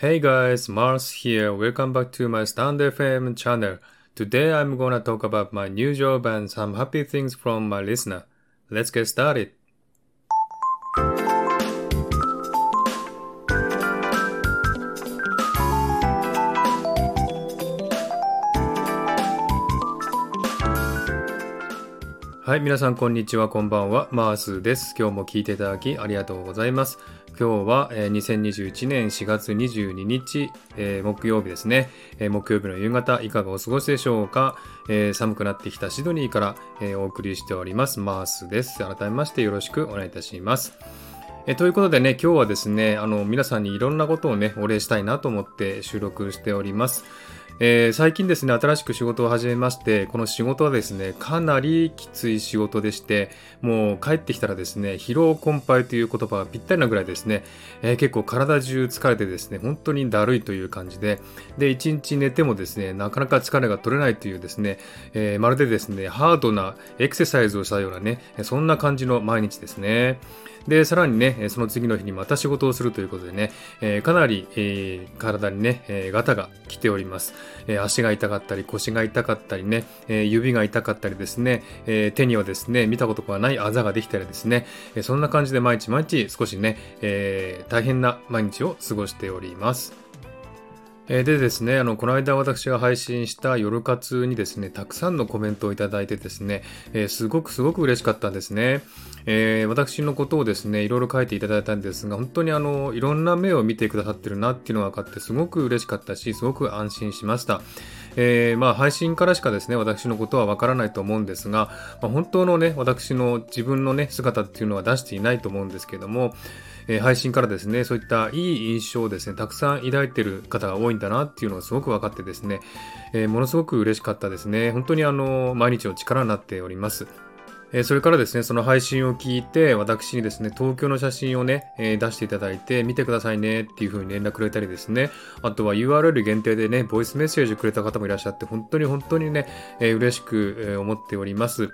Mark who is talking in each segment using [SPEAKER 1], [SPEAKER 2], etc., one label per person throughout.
[SPEAKER 1] Hey guys, Mars here. Welcome back to my Stand FM channel. Today I'm gonna talk about my new job and some happy things from my listener. Let's get started. はい、皆さんこんにちは、こんばんは、マースです。今日も聞いていただきありがとうございます。今日は、えー、2021年4月22日、えー、木曜日ですね、えー、木曜日の夕方いかがお過ごしでしょうか、えー、寒くなってきたシドニーから、えー、お送りしております、マースです。改めましてよろしくお願いいたします。えということでね、今日はですね、あの、皆さんにいろんなことをね、お礼したいなと思って収録しております。えー、最近ですね、新しく仕事を始めまして、この仕事はですね、かなりきつい仕事でして、もう帰ってきたらですね、疲労困憊という言葉がぴったりなぐらいですね、えー、結構体中疲れてですね、本当にだるいという感じで、で、一日寝てもですね、なかなか疲れが取れないというですね、えー、まるでですね、ハードなエクササイズをしたようなね、そんな感じの毎日ですね。で、さらにね、その次の日にまた仕事をするということでね、え、かなり、え、体にね、えー、ガタが来ております、え足が痛かったり、腰が痛かったりね、え指が痛かったりですね、え手にはですね、見たことがないあざができたりですね、えそんな感じで毎日毎日少しね、え大変な毎日を過ごしております。でですね、あの、この間私が配信した夜活にですね、たくさんのコメントをいただいてですね、えー、すごくすごく嬉しかったんですね。えー、私のことをですね、いろいろ書いていただいたんですが、本当にあの、いろんな目を見てくださってるなっていうのが分かって、すごく嬉しかったし、すごく安心しました。えー、まあ、配信からしかですね、私のことはわからないと思うんですが、まあ、本当のね、私の自分のね、姿っていうのは出していないと思うんですけども、え配信からですね、そういったいい印象をですね、たくさん抱いている方が多いんだなっていうのがすごく分かってですね、えー、ものすごく嬉しかったですね。本当にあの、毎日の力になっております。えそれからですね、その配信を聞いて、私にですね、東京の写真をね、え出していただいて、見てくださいねっていう風に連絡くれたりですね、あとは URL 限定でね、ボイスメッセージくれた方もいらっしゃって、本当に本当にね、え嬉しく、思っております。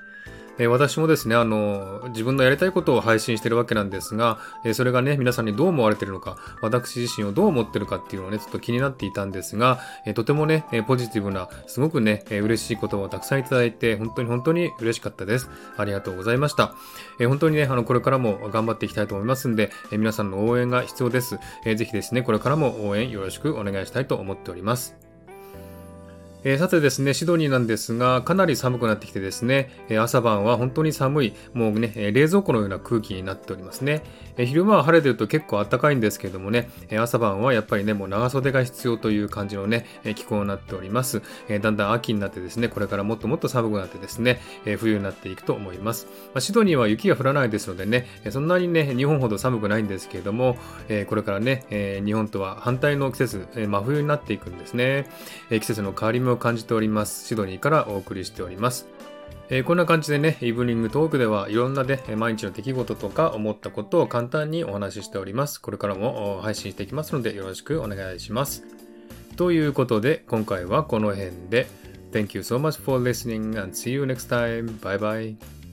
[SPEAKER 1] え私もですね、あの、自分のやりたいことを配信してるわけなんですが、えそれがね、皆さんにどう思われてるのか、私自身をどう思ってるかっていうのをね、ちょっと気になっていたんですが、えとてもね、えポジティブな、すごくね、え嬉しいことをたくさんいただいて、本当に本当に嬉しかったです。ありがとうございました。え本当にね、あの、これからも頑張っていきたいと思いますんで、え皆さんの応援が必要です。えぜひですね、これからも応援よろしくお願いしたいと思っております。えー、さてですね、シドニーなんですが、かなり寒くなってきてですね、えー、朝晩は本当に寒い、もうねえ、冷蔵庫のような空気になっておりますね。えー、昼間は晴れてると結構暖かいんですけどもね、え朝晩はやっぱりね、もう長袖が必要という感じのね、え気候になっております、えだんだん秋になってですね、これからもっともっと寒くなってですね、え冬になっていくと思います。まあ、シドニーは雪が降らないですのでね、そんなにね、日本ほど寒くないんですけれども、えこれからね、え日本とは反対の季節、え真冬になっていくんですね。え季節の変わり目を感じております。シドニーからお送りしております。えー、こんな感じでね、イブニングトークではいろんなね、毎日の出来事とか思ったことを簡単にお話ししております。これからも配信していきますのでよろしくお願いします。ということで、今回はこの辺で。Thank you so much for listening and see you next time. Bye bye.